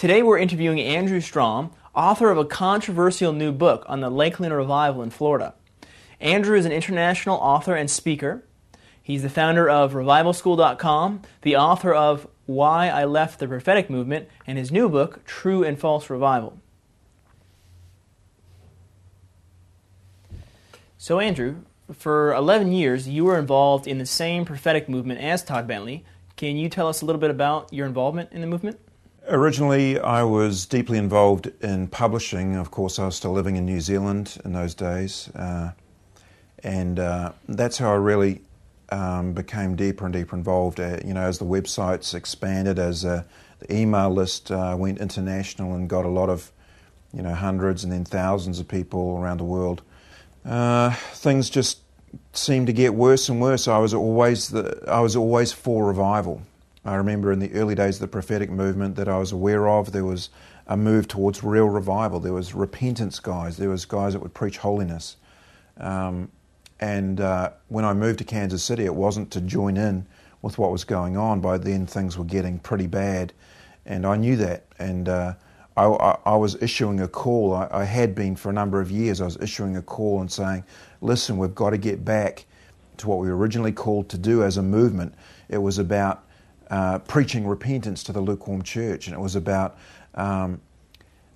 Today we're interviewing Andrew Strom, author of a controversial new book on the Lakeland Revival in Florida. Andrew is an international author and speaker. He's the founder of RevivalSchool.com, the author of Why I Left the Prophetic Movement, and his new book, True and False Revival. So, Andrew, for 11 years, you were involved in the same prophetic movement as Todd Bentley. Can you tell us a little bit about your involvement in the movement? Originally, I was deeply involved in publishing. Of course, I was still living in New Zealand in those days. Uh, and uh, that's how I really um, became deeper and deeper involved. Uh, you know, as the websites expanded, as uh, the email list uh, went international and got a lot of, you know, hundreds and then thousands of people around the world, uh, things just seemed to get worse and worse. I was always the, I was always for revival. I remember in the early days of the prophetic movement that I was aware of, there was a move towards real revival. There was repentance guys. There was guys that would preach holiness. Um, and uh, when I moved to Kansas City, it wasn't to join in with what was going on. By then, things were getting pretty bad, and I knew that. And uh, I, I, was issuing a call. I, I, had been for a number of years. I was issuing a call and saying, "Listen, we've got to get back to what we were originally called to do as a movement. It was about uh, preaching repentance to the lukewarm church, and it was about." Um,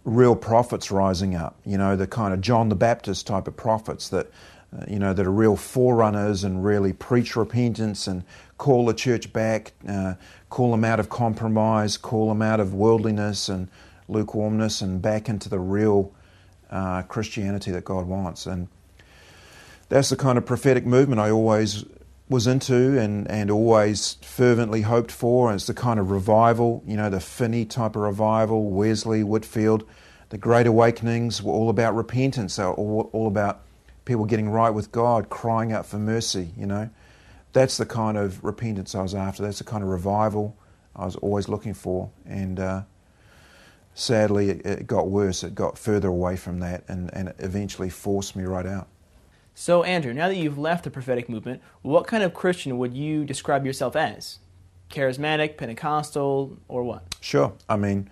real prophets rising up, you know, the kind of John the Baptist type of prophets that uh, you know, that are real forerunners and really preach repentance and call the church back, uh, call them out of compromise, call them out of worldliness and lukewarmness and back into the real uh, Christianity that God wants. And that's the kind of prophetic movement I always was into and, and always fervently hoped for. It's the kind of revival, you know, the Finney type of revival, Wesley, Whitefield. the Great Awakenings were all about repentance, they were all, all about people getting right with God, crying out for mercy, you know. That's the kind of repentance I was after. That's the kind of revival I was always looking for. And uh, sadly, it, it, got worse. It got further away from that and, and it eventually forced me right out. So, Andrew, now that you've left the prophetic movement, what kind of Christian would you describe yourself as? Charismatic, Pentecostal, or what? Sure. I mean,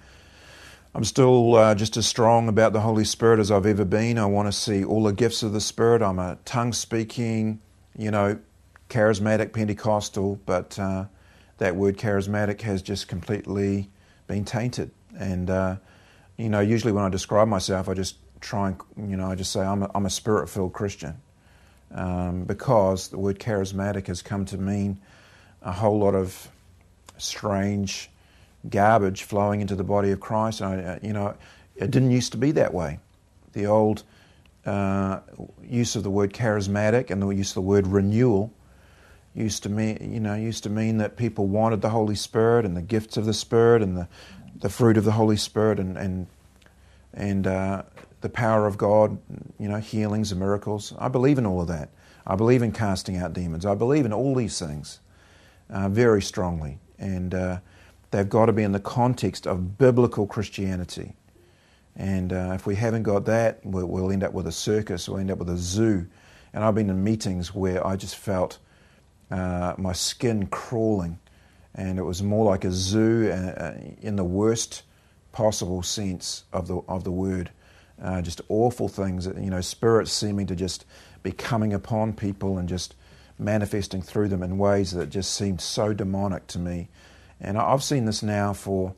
I'm still uh, just as strong about the Holy Spirit as I've ever been. I want to see all the gifts of the Spirit. I'm a tongue speaking, you know, charismatic Pentecostal, but uh, that word charismatic has just completely been tainted. And, uh, you know, usually when I describe myself, I just try and, you know, I just say I'm a, I'm a spirit filled Christian um, because the word charismatic has come to mean a whole lot of strange garbage flowing into the body of Christ. I, uh, you know, it didn't used to be that way. The old uh, use of the word charismatic and the use of the word renewal used to mean, you know, used to mean that people wanted the Holy Spirit and the gifts of the Spirit and the, the fruit of the Holy Spirit and and and uh, the power of God, you know, healings and miracles. I believe in all of that. I believe in casting out demons. I believe in all these things uh, very strongly. And uh, they've got to be in the context of biblical Christianity. And uh, if we haven't got that, we'll, we'll, end up with a circus, we'll end up with a zoo. And I've been in meetings where I just felt uh, my skin crawling, and it was more like a zoo uh, uh in the worst possible sense of the, of the word. Uh, just awful things, you know, spirits seeming to just be coming upon people and just manifesting through them in ways that just seemed so demonic to me. And I've seen this now for,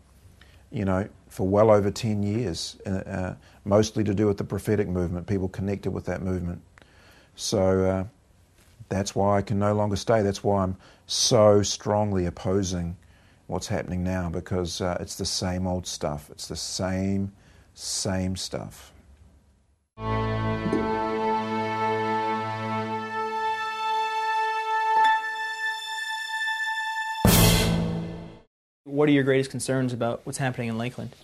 you know, for well over 10 years, uh, uh, mostly to do with the prophetic movement, people connected with that movement. So uh, that's why I can no longer stay. That's why I'm so strongly opposing what's happening now because uh, it's the same old stuff. It's the same, same stuff. What are your greatest concerns about what's happening in Lakeland?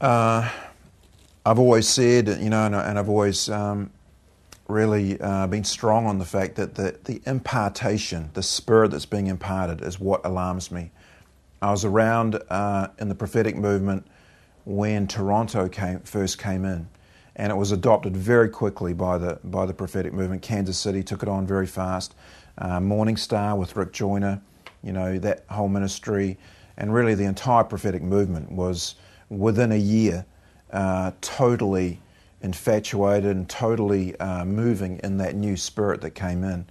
Uh, I've always said, you know, and, and I've always um, really uh, been strong on the fact that the, the impartation, the spirit that's being imparted, is what alarms me. I was around uh, in the prophetic movement when Toronto came, first came in, and it was adopted very quickly by the by the prophetic movement. Kansas City took it on very fast. Uh, Morning Star with Rick Joyner you know, that whole ministry and really the entire prophetic movement was within a year, uh, totally infatuated and totally uh, moving in that new spirit that came in.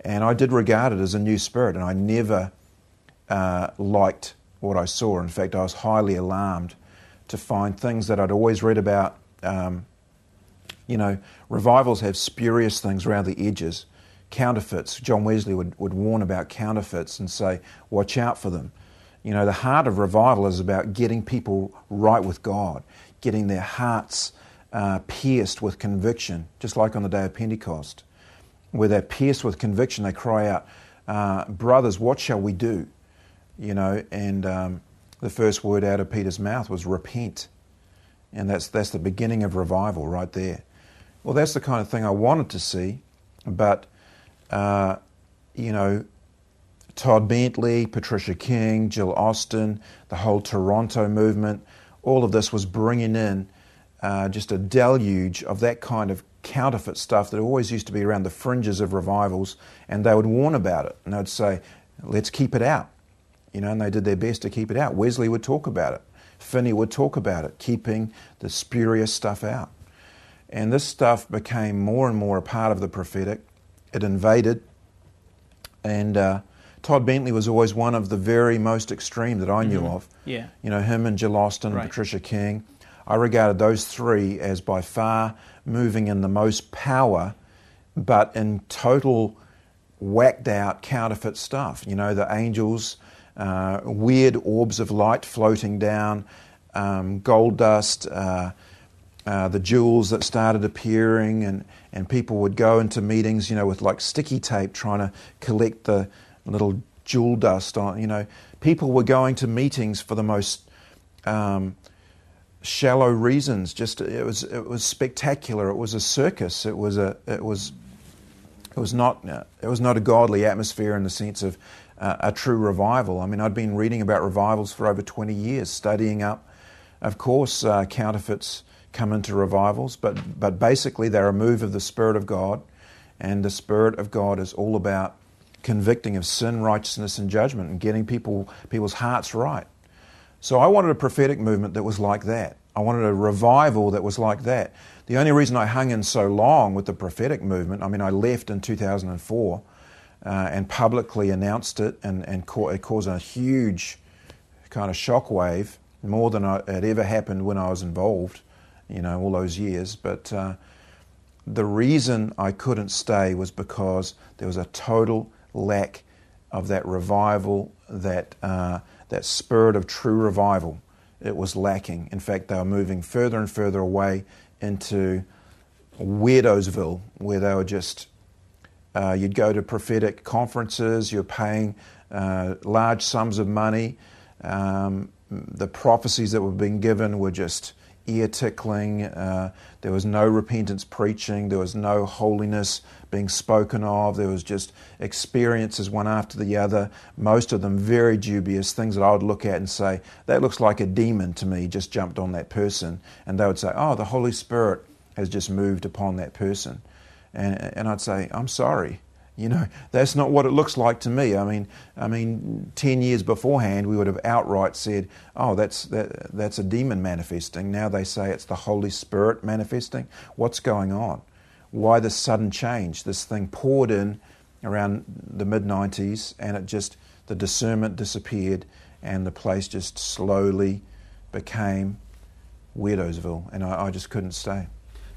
And I did regard it as a new spirit, and I never uh, liked what I saw. In fact, I was highly alarmed to find things that I'd always read about. Um, you know, revivals have spurious things around the edges, counterfeits. John Wesley would, would warn about counterfeits and say, watch out for them. You know, the heart of revival is about getting people right with God, getting their hearts uh, pierced with conviction, just like on the day of Pentecost, where they're pierced with conviction, they cry out, uh, Brothers, what shall we do? You know, and um, the first word out of Peter's mouth was repent. And that's, that's the beginning of revival right there. Well, that's the kind of thing I wanted to see, but, uh, you know, Todd Bentley, Patricia King, Jill Austin, the whole Toronto movement, all of this was bringing in uh, just a deluge of that kind of counterfeit stuff that always used to be around the fringes of revivals, and they would warn about it. And they'd say, let's keep it out. You know, and they did their best to keep it out. Wesley would talk about it. Finney would talk about it, keeping the spurious stuff out. And this stuff became more and more a part of the prophetic. It invaded. And uh, Todd Bentley was always one of the very most extreme that I knew Mhm. of. Yeah. You know, him and Jill Austin and Patricia King. I regarded those three as by far moving in the most power, but in total whacked out counterfeit stuff. You know, the angels, uh, weird orbs of light floating down, um, gold dust, uh, uh, the jewels that started appearing, and, and people would go into meetings, you know, with like sticky tape trying to collect the little jewel dust on, you know. People were going to meetings for the most um, shallow reasons. Just it was it was spectacular. It was a circus. It was a it was it was not it was not a godly atmosphere in the sense of uh, a true revival. I mean, I'd been reading about revivals for over twenty years, studying up. Of course, uh, counterfeits come into revivals, but but basically they're a move of the Spirit of God, and the Spirit of God is all about convicting of sin, righteousness, and judgment, and getting people people's hearts right. So I wanted a prophetic movement that was like that. I wanted a revival that was like that. The only reason I hung in so long with the prophetic movement, I mean, I left in 2004 uh, and publicly announced it, and, and it caused a huge kind of shockwave, more than I, ever happened when I was involved, you know, all those years. But uh, the reason I couldn't stay was because there was a total lack of that revival, that, uh, that spirit of true revival. It was lacking. In fact, they were moving further and further away into Weirdosville, where they were just, uh, you'd go to prophetic conferences, you're paying uh, large sums of money. Um, the prophecies that were being given were just ear tickling. Uh, there was no repentance preaching. There was no holiness being spoken of. There was just experiences one after the other, most of them very dubious, things that I would look at and say, that looks like a demon to me, just jumped on that person. And they would say, oh, the Holy Spirit has just moved upon that person. And, and I'd say, I'm sorry. You know, that's not what it looks like to me. I mean, I mean, ten years beforehand, we would have outright said, "Oh, that's that, that's a demon manifesting." Now they say it's the Holy Spirit manifesting. What's going on? Why this sudden change? This thing poured in around the mid '90s, and it just the discernment disappeared, and the place just slowly became Weirdosville, and I, I just couldn't stay.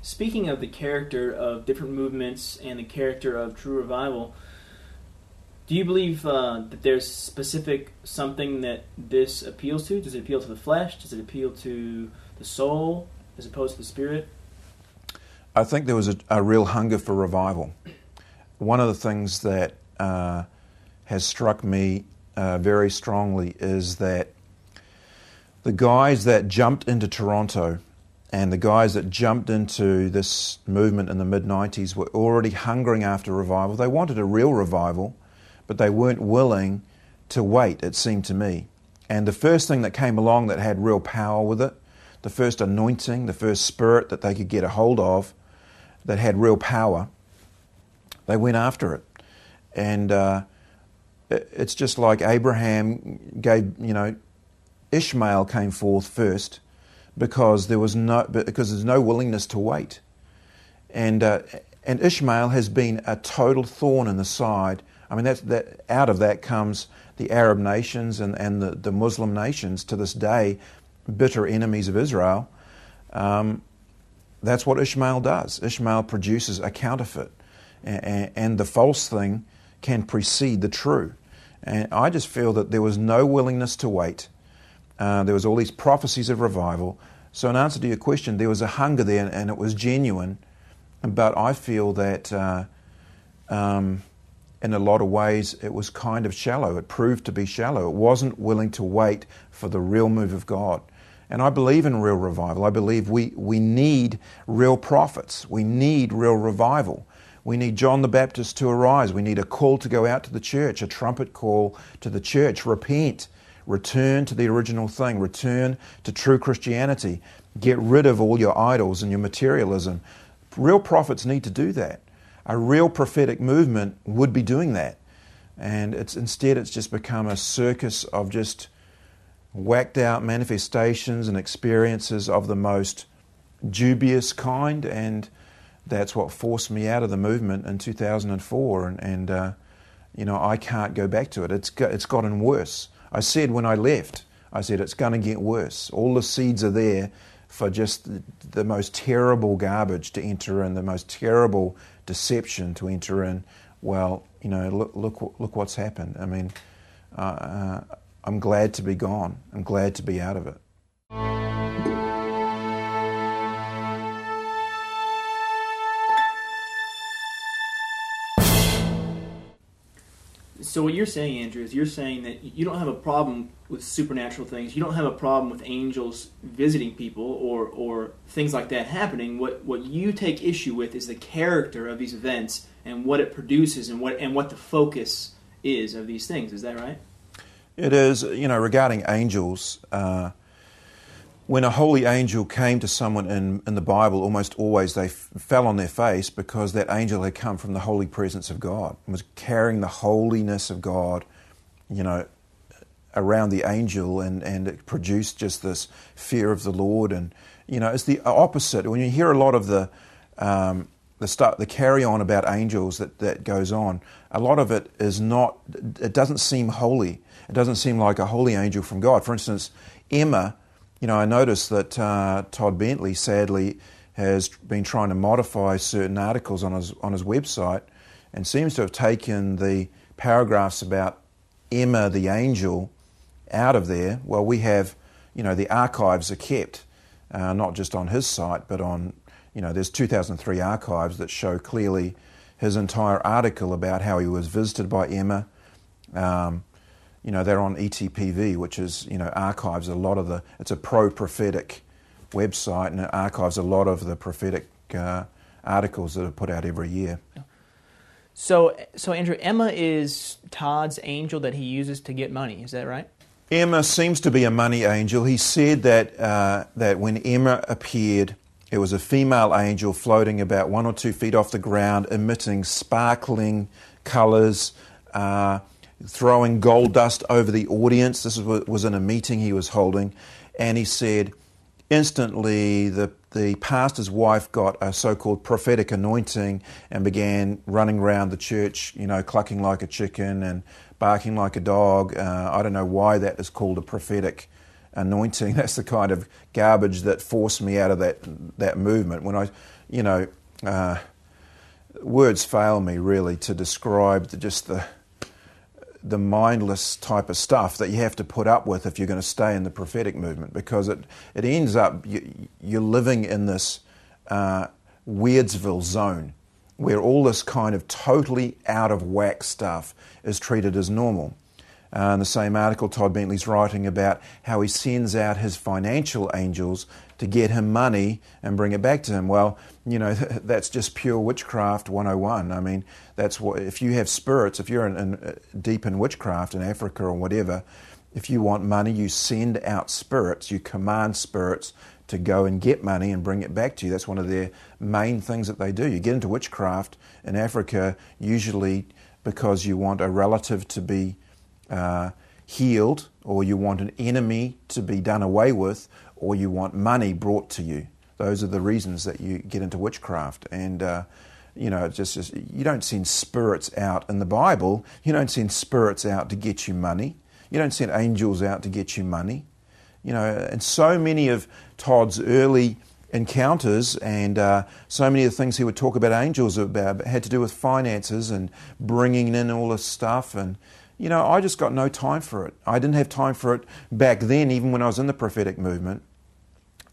Speaking of the character of different movements and the character of true revival, do you believe uh, that there's specific something that this appeals to? Does it appeal to the flesh? Does it appeal to the soul as opposed to the spirit? I think there was a, a real hunger for revival. One of the things that uh, has struck me uh, very strongly is that the guys that jumped into Toronto and the guys that jumped into this movement in the mid 90s were already hungering after revival. They wanted a real revival, but they weren't willing to wait, it seemed to me. And the first thing that came along that had real power with it, the first anointing, the first spirit that they could get a hold of that had real power, they went after it. And uh, it's just like Abraham gave, you know, Ishmael came forth first because there was no because there's no willingness to wait, and uh, and Ishmael has been a total thorn in the side. I mean, that's, that out of that comes the Arab nations and, and the, the Muslim nations to this day, bitter enemies of Israel. Um, that's what Ishmael does. Ishmael produces a counterfeit, and, and, the false thing can precede the true. And I just feel that there was no willingness to wait. Uh, there was all these prophecies of revival. So, in answer to your question, there was a hunger there, and it was genuine. But I feel that uh, um, in a lot of ways it was kind of shallow. It proved to be shallow. It wasn't willing to wait for the real move of God. And I believe in real revival. I believe we, we need real prophets. We need real revival. We need John the Baptist to arise. We need a call to go out to the church, a trumpet call to the church. Repent. Return to the original thing. Return to true Christianity. Get rid of all your idols and your materialism. Real prophets need to do that. A real prophetic movement would be doing that. And it's instead it's just become a circus of just whacked out manifestations and experiences of the most dubious kind and that's what forced me out of the movement in 2004 and, and uh, you know I can't go back to it it's, it's gotten worse I said when I left I said it's going to get worse all the seeds are there for just the, most terrible garbage to enter in, the most terrible deception to enter in. Well, you know, look, look, look what's happened. I mean, uh, uh, I'm glad to be gone. I'm glad to be out of it. So what you're saying, Andrew, is you're saying that you don't have a problem with supernatural things. You don't have a problem with angels visiting people or or things like that happening. What what you take issue with is the character of these events and what it produces and what and what the focus is of these things. Is that right? It is. You know, regarding angels. Uh, when a holy angel came to someone in, in the Bible, almost always they f- fell on their face because that angel had come from the holy presence of God and was carrying the holiness of God, you know, around the angel, and, and it produced just this fear of the Lord. And, you know, it's the opposite. When you hear a lot of the, um, the, start, the carry on about angels that, that goes on, a lot of it is not, it doesn't seem holy. It doesn't seem like a holy angel from God. For instance, Emma you know, I noticed that uh, Todd Bentley sadly has been trying to modify certain articles on his on his website, and seems to have taken the paragraphs about Emma the angel out of there. Well, we have, you know, the archives are kept, uh, not just on his site, but on, you know, there's 2003 archives that show clearly his entire article about how he was visited by Emma. Um, you know, they're on ETPV, which is, you know, archives a lot of the, it's a pro prophetic website and it archives a lot of the prophetic uh, articles that are put out every year. So, so Andrew, Emma is Todd's angel that he uses to get money. Is that right? Emma seems to be a money angel. He said that uh, that when Emma appeared, it was a female angel floating about one or two feet off the ground, emitting sparkling colours. Uh, throwing gold dust over the audience. This was in a meeting he was holding, and he said, instantly the the pastor's wife got a so-called prophetic anointing and began running around the church, you know, clucking like a chicken and barking like a dog. Uh, I don't know why that is called a prophetic anointing. That's the kind of garbage that forced me out of that that movement. When I, you know, uh, words fail me really to describe the, just the the mindless type of stuff that you have to put up with if you're going to stay in the prophetic movement because it, it ends up you, you're living in this uh, Weirdsville zone where all this kind of totally out of whack stuff is treated as normal. Uh, in the same article, Todd Bentley's writing about how he sends out his financial angels to get him money and bring it back to him. Well, you know, that's just pure witchcraft 101. I mean, that's what, if you have spirits, if you're in, in, uh, deep in witchcraft in Africa or whatever, if you want money, you send out spirits, you command spirits to go and get money and bring it back to you. That's one of their main things that they do. You get into witchcraft in Africa usually because you want a relative to be uh, healed, or you want an enemy to be done away with, or you want money brought to you. Those are the reasons that you get into witchcraft. And, uh, you know, just, just you don't send spirits out in the Bible. You don't send spirits out to get you money. You don't send angels out to get you money. You know, and so many of Todd's early encounters and uh, so many of the things he would talk about angels about had to do with finances and bringing in all this stuff and you know i just got no time for it. I didn't have time for it back then even when i was in the prophetic movement.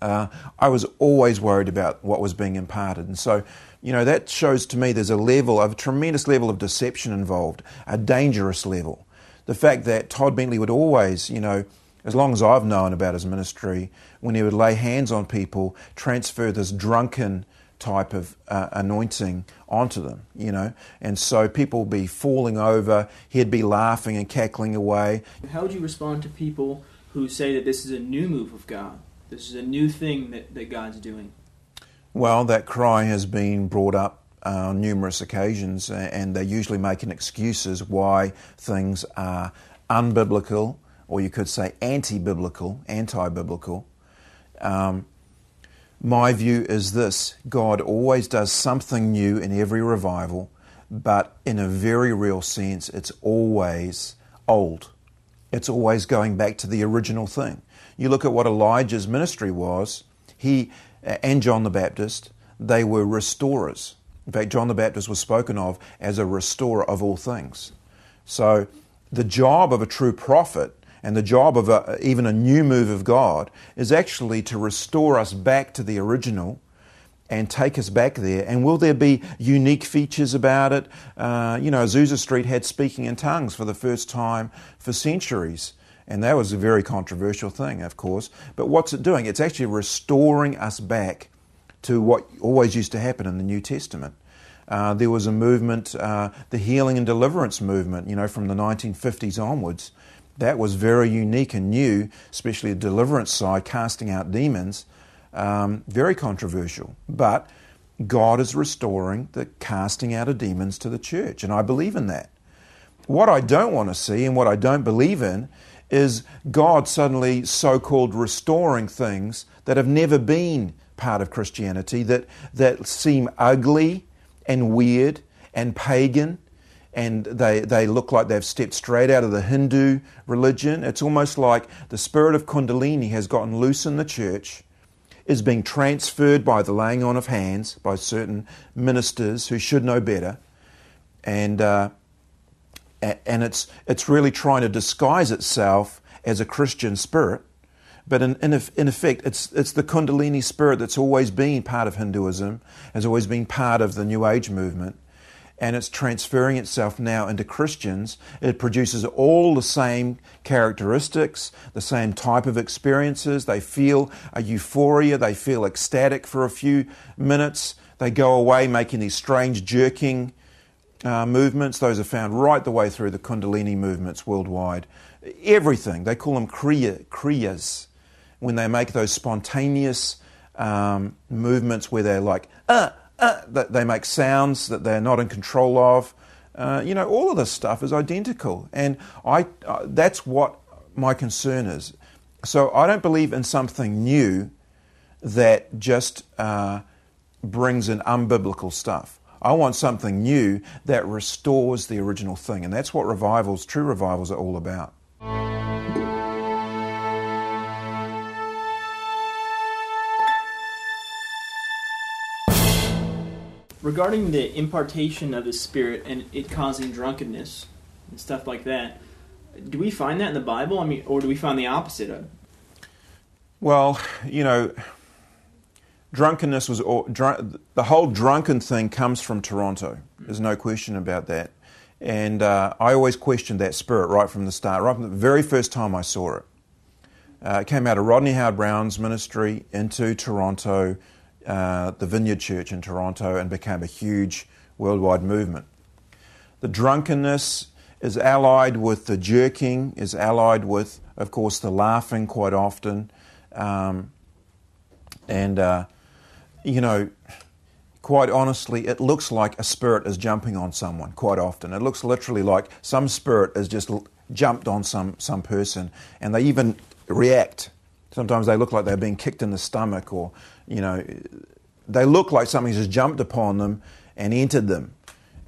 Uh, i was always worried about what was being imparted. And so you know that shows to me there's a level a tremendous level of deception involved a dangerous level. The fact that todd bentley would always you know as long as I've known about his ministry, when he would lay hands on people, transfer this drunken type of uh, anointing onto them, you know. And so people would be falling over, he'd be laughing and cackling away. How would you respond to people who say that this is a new move of God? This is a new thing that, that God's doing? Well, that cry has been brought up uh, on numerous occasions, and they're usually making excuses why things are unbiblical or you could say anti biblical, anti biblical. Um, my view is this God always does something new in every revival, but in a very real sense, it's always old. It's always going back to the original thing. You look at what Elijah's ministry was, he and John the Baptist, they were restorers. In fact, John the Baptist was spoken of as a restorer of all things. So, the job of a true prophet and the job of a, even a new move of God is actually to restore us back to the original and take us back there. And will there be unique features about it? Uh, you know, Azusa Street had speaking in tongues for the first time for centuries. And that was a very controversial thing, of course. But what's it doing? It's actually restoring us back to what always used to happen in the New Testament. Uh, there was a movement, uh, the healing and deliverance movement, you know, from the 1950s onwards, that was very unique and new, especially the deliverance side, casting out demons. Um, very controversial. But God is restoring the casting out of demons to the church, and I believe in that. What I don't want to see and what I don't believe in is God suddenly so called restoring things that have never been part of Christianity, that, that seem ugly and weird and pagan and they, they look like they've stepped straight out of the Hindu religion. It's almost like the spirit of Kundalini has gotten loose in the church, is being transferred by the laying on of hands by certain ministers who should know better, and, uh, and it's, it's really trying to disguise itself as a Christian spirit. But in, in, in, effect, it's, it's the Kundalini spirit that's always been part of Hinduism, has always been part of the New Age movement and it's transferring itself now into Christians. It produces all the same characteristics, the same type of experiences. They feel a euphoria, they feel ecstatic for a few minutes. They go away making these strange jerking uh, movements. Those are found right the way through the Kundalini movements worldwide. Everything, they call them kriya, kriyas, when they make those spontaneous um, movements where they're like, uh, uh, that they make sounds that they're not in control of. Uh, you know, all of this stuff is identical, and I uh, that's what my concern is. So I don't believe in something new that just uh, brings in unbiblical stuff. I want something new that restores the original thing, and that's what revivals, true revivals, are all about. Regarding the impartation of the Spirit and it causing drunkenness and stuff like that, do we find that in the Bible? I mean, or do we find the opposite of? It? Well, you know, drunkenness was drunk, the whole drunken thing comes from Toronto. There's no question about that. And uh, I always questioned that spirit right from the start, right from the very first time I saw it. Uh, it came out of Rodney Howard Browne's ministry into Toronto uh, the Vineyard Church in Toronto and became a huge worldwide movement. The drunkenness is allied with the jerking, is allied with, of course, the laughing quite often. Um, and, uh, you know, quite honestly, it looks like a spirit is jumping on someone quite often. It looks literally like some spirit has just jumped on some, some person and they even react Sometimes they look like they're being kicked in the stomach, or you know, they look like something just jumped upon them and entered them.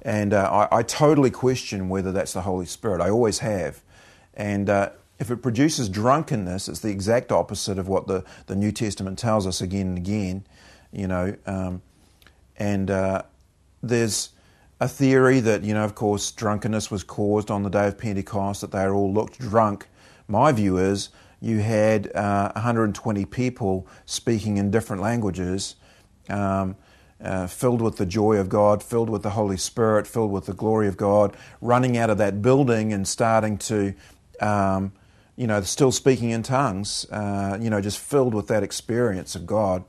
And uh, I, I, totally question whether that's the Holy Spirit. I always have. And uh, if it produces drunkenness, it's the exact opposite of what the, the New Testament tells us again and again. You know, um, and uh, there's a theory that, you know, of course, drunkenness was caused on the day of Pentecost, that they all looked drunk. My view is you had uh, 120 people speaking in different languages, um, uh, filled with the joy of God, filled with the Holy Spirit, filled with the glory of God, running out of that building and starting to, um, you know, still speaking in tongues, uh, you know, just filled with that experience of God.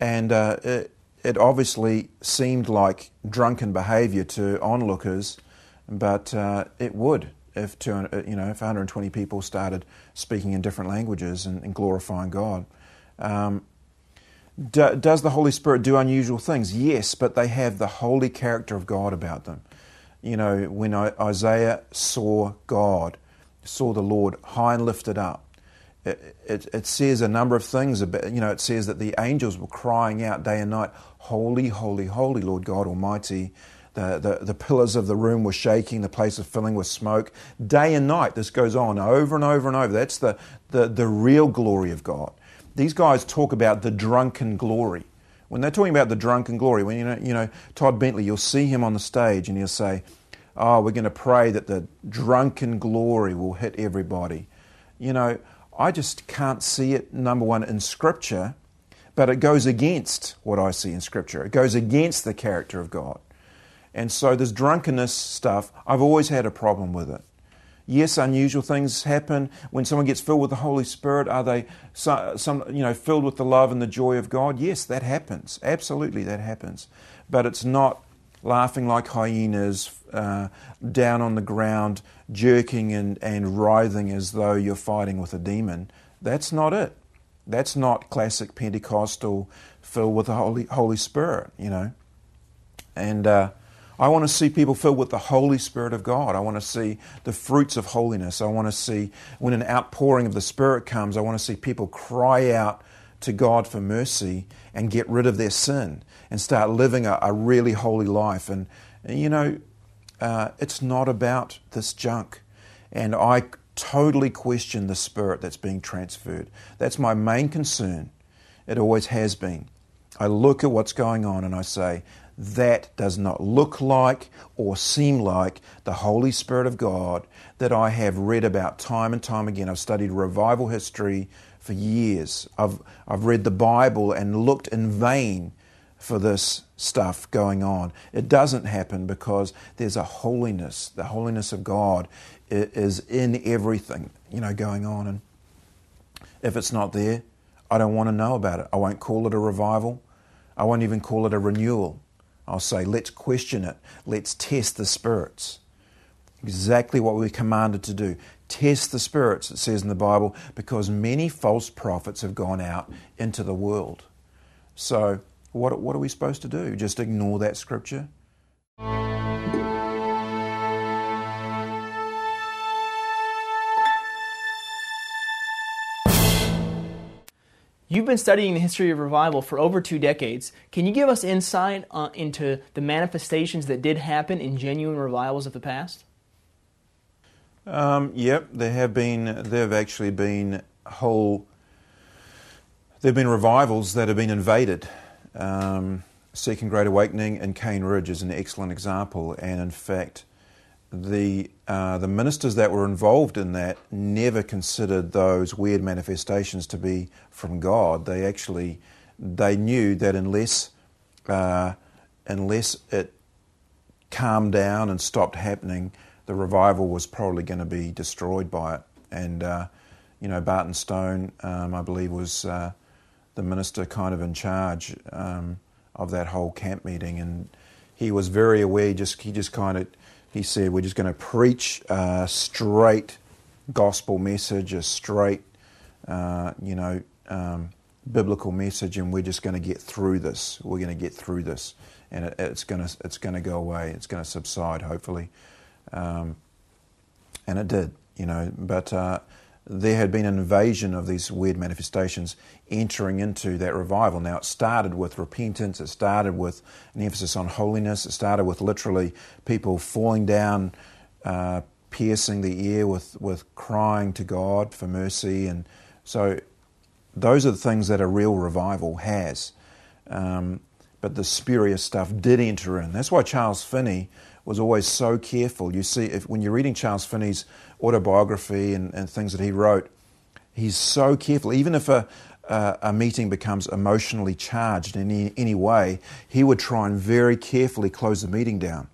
And uh, it, it obviously seemed like drunken behaviour to onlookers, but uh, it would if two, uh, you know if 120 people started speaking in different languages and, and glorifying God. Um, do, does the Holy Spirit do unusual things? Yes, but they have the holy character of God about them. You know, when Isaiah saw God, saw the Lord high and lifted up, it, it, it, says a number of things about, you know, it says that the angels were crying out day and night, Holy, holy, holy, Lord God Almighty. The, the, the pillars of the room were shaking, the place was filling with smoke. Day and night, this goes on over and over and over. That's the, the, the real glory of God. These guys talk about the drunken glory. When they're talking about the drunken glory, when you know, you know Todd Bentley, you'll see him on the stage and he'll say, Oh, we're going to pray that the drunken glory will hit everybody. You know, I just can't see it, number one, in Scripture, but it goes against what I see in Scripture. It goes against the character of God. And so, this drunkenness stuff, I've always had a problem with it. Yes, unusual things happen when someone gets filled with the Holy Spirit. Are they some, some, you know filled with the love and the joy of God? Yes, that happens. Absolutely, that happens. But it's not laughing like hyenas, uh, down on the ground, jerking and, and writhing as though you're fighting with a demon. That's not it. That's not classic Pentecostal filled with the Holy, Holy Spirit, you know. And uh, I want to see people filled with the Holy Spirit of God. I want to see the fruits of holiness. I want to see when an outpouring of the Spirit comes, I want to see people cry out to God for mercy and get rid of their sin and start living a, a really holy life. And, you know, uh, it's not about this junk. And I totally question the spirit that's being transferred. That's my main concern. It always has been. I look at what's going on and I say, that does not look like or seem like the Holy Spirit of God that I have read about time and time again. I've studied revival history for years. I've, I've read the Bible and looked in vain for this stuff going on. It doesn't happen because there's a holiness. The holiness of God is in everything, you know, going on. And if it's not there, I don't want to know about it. I won't call it a revival. I won't even call it a renewal. I'll say, let's question it. Let's test the spirits. Exactly what we're commanded to do. Test the spirits, it says in the Bible, because many false prophets have gone out into the world. So what, what are we supposed to do? Just ignore that scripture? You've been studying the history of revival for over two decades. Can you give us insight uh, into the manifestations that did happen in genuine revivals of the past? Um, yep, there have been. There have actually been whole. There have been revivals that have been invaded um, Second Great Awakening and Cane Ridge is an excellent example, and in fact, the uh, the ministers that were involved in that never considered those weird manifestations to be from God. They actually they knew that unless uh, unless it calmed down and stopped happening, the revival was probably going to be destroyed by it. And uh, you know, Barton Stone, um, I believe, was uh, the minister kind of in charge um, of that whole camp meeting, and he was very aware. Just he just kind of he said, "We're just going to preach a straight gospel message, a straight, uh, you know, um, biblical message, and we're just going to get through this. We're going to get through this, and it, it's going to it's going to go away. It's going to subside, hopefully." Um, and it did, you know. But uh, there had been an invasion of these weird manifestations entering into that revival. Now, it started with repentance, it started with an emphasis on holiness, it started with literally people falling down, uh, piercing the ear with, with crying to God for mercy. And so, those are the things that a real revival has. Um, but the spurious stuff did enter in. That's why Charles Finney was always so careful. You see, if, when you're reading Charles Finney's autobiography and, and things that he wrote, he's so careful. Even if a, a, meeting becomes emotionally charged in any, any way, he would try and very carefully close the meeting down.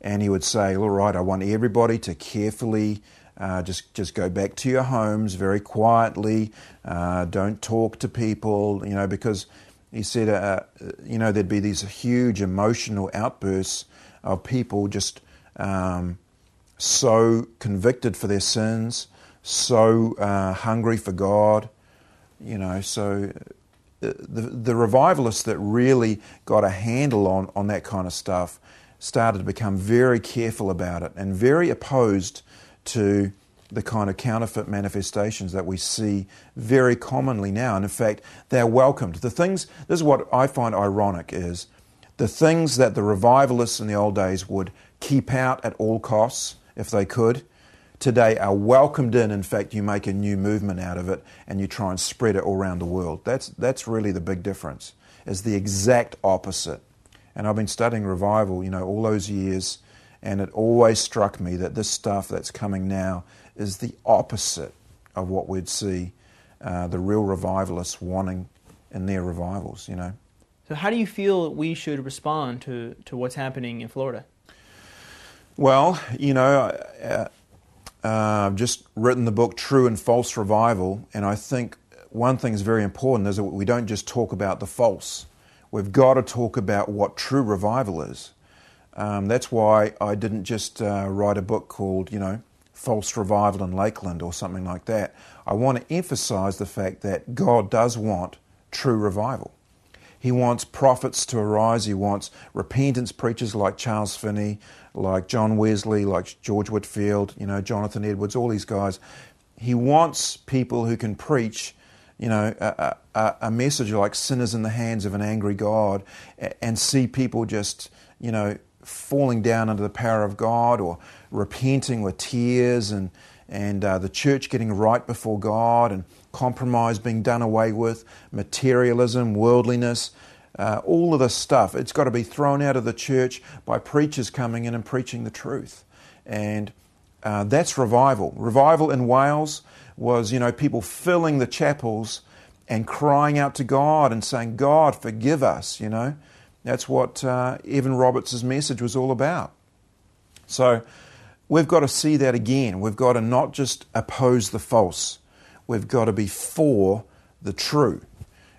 And he would say, All right, I want everybody to carefully uh, just just go back to your homes very quietly. Uh, don't talk to people, you know, because he said, uh, you know, there'd be these huge emotional outbursts of people just um, so convicted for their sins, so uh, hungry for God. You know, so uh, the, the revivalists that really got a handle on, on that kind of stuff started to become very careful about it and very opposed to the kind of counterfeit manifestations that we see very commonly now. And in fact, they're welcomed. The things, this is what I find ironic is the things that the revivalists in the old days would keep out at all costs, if they could, today are welcomed in. In fact, you make a new movement out of it and you try and spread it all around the world. That's, that's really the big difference, is the exact opposite. And I've been studying revival, you know, all those years, and it always struck me that this stuff that's coming now is the opposite of what we'd see uh, the real revivalists wanting in their revivals, you know. So, how do you feel we should respond to, to what's happening in Florida? Well, you know, uh, uh, I've just written the book True and False Revival, and I think one thing is very important is that we don't just talk about the false. We've got to talk about what true revival is. Um, that's why I didn't just uh, write a book called, you know, False Revival in Lakeland or something like that. I want to emphasize the fact that God does want true revival. He wants prophets to arise. He wants repentance preachers like Charles Finney, like John Wesley, like George Whitefield, you know, Jonathan Edwards, all these guys. He wants people who can preach, you know, a, a, a message like sinners in the hands of an angry God and see people just, you know, falling down under the power of God or repenting with tears and, and uh, the church getting right before God and compromise being done away with, materialism, worldliness, uh, all of this stuff. It's got to be thrown out of the church by preachers coming in and preaching the truth. And uh, that's revival. Revival in Wales was, you know, people filling the chapels and crying out to God and saying, God, forgive us, you know. That's what uh, Evan Roberts' message was all about. So we've got to see that again. We've got to not just oppose the false, we've got to be for the true.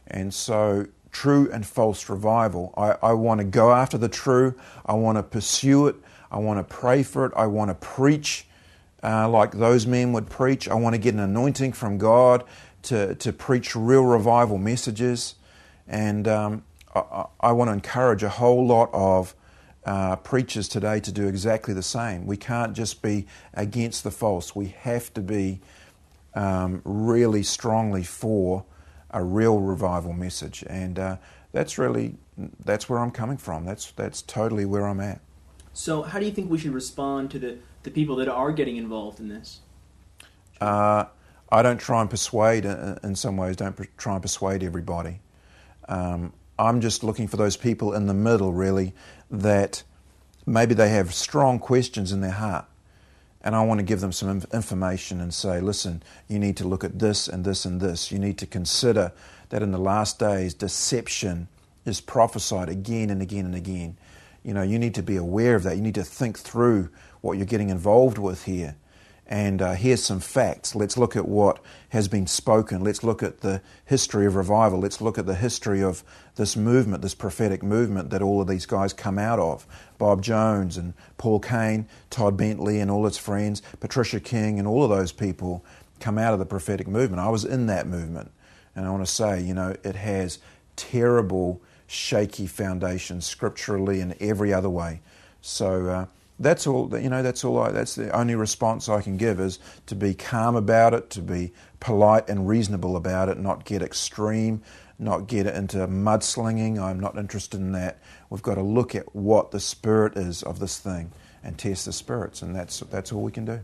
And so, true and false revival. I, I want to go after the true, I want to pursue it, I want to pray for it, I want to preach uh, like those men would preach, I want to get an anointing from God to, to preach real revival messages. And um, I, I, want to encourage a whole lot of uh, preachers today to do exactly the same. We can't just be against the false, we have to be um, really strongly for a real revival message, and uh, that's really that's where I'm coming from. That's that's totally where I'm at. So, how do you think we should respond to the, the people that are getting involved in this? Uh, I don't try and persuade, uh, in some ways, don't try and persuade everybody. Um, I'm just looking for those people in the middle, really, that maybe they have strong questions in their heart and I want to give them some information and say, listen, you need to look at this and this and this. You need to consider that in the last days, deception is prophesied again and again and again. You know, you need to be aware of that. You need to think through what you're getting involved with here and uh, here's some facts. Let's look at what has been spoken. Let's look at the history of revival. Let's look at the history of this movement, this prophetic movement that all of these guys come out of. Bob Jones and Paul Cain, Todd Bentley and all his friends, Patricia King and all of those people come out of the prophetic movement. I was in that movement. And I want to say, you know, it has terrible, shaky foundations scripturally and every other way. So, uh, that's all. You know, that's all. I, that's the only response I can give is to be calm about it, to be polite and reasonable about it, not get extreme, not get into mudslinging. I'm not interested in that. We've got to look at what the spirit is of this thing and test the spirits, and that's that's all we can do.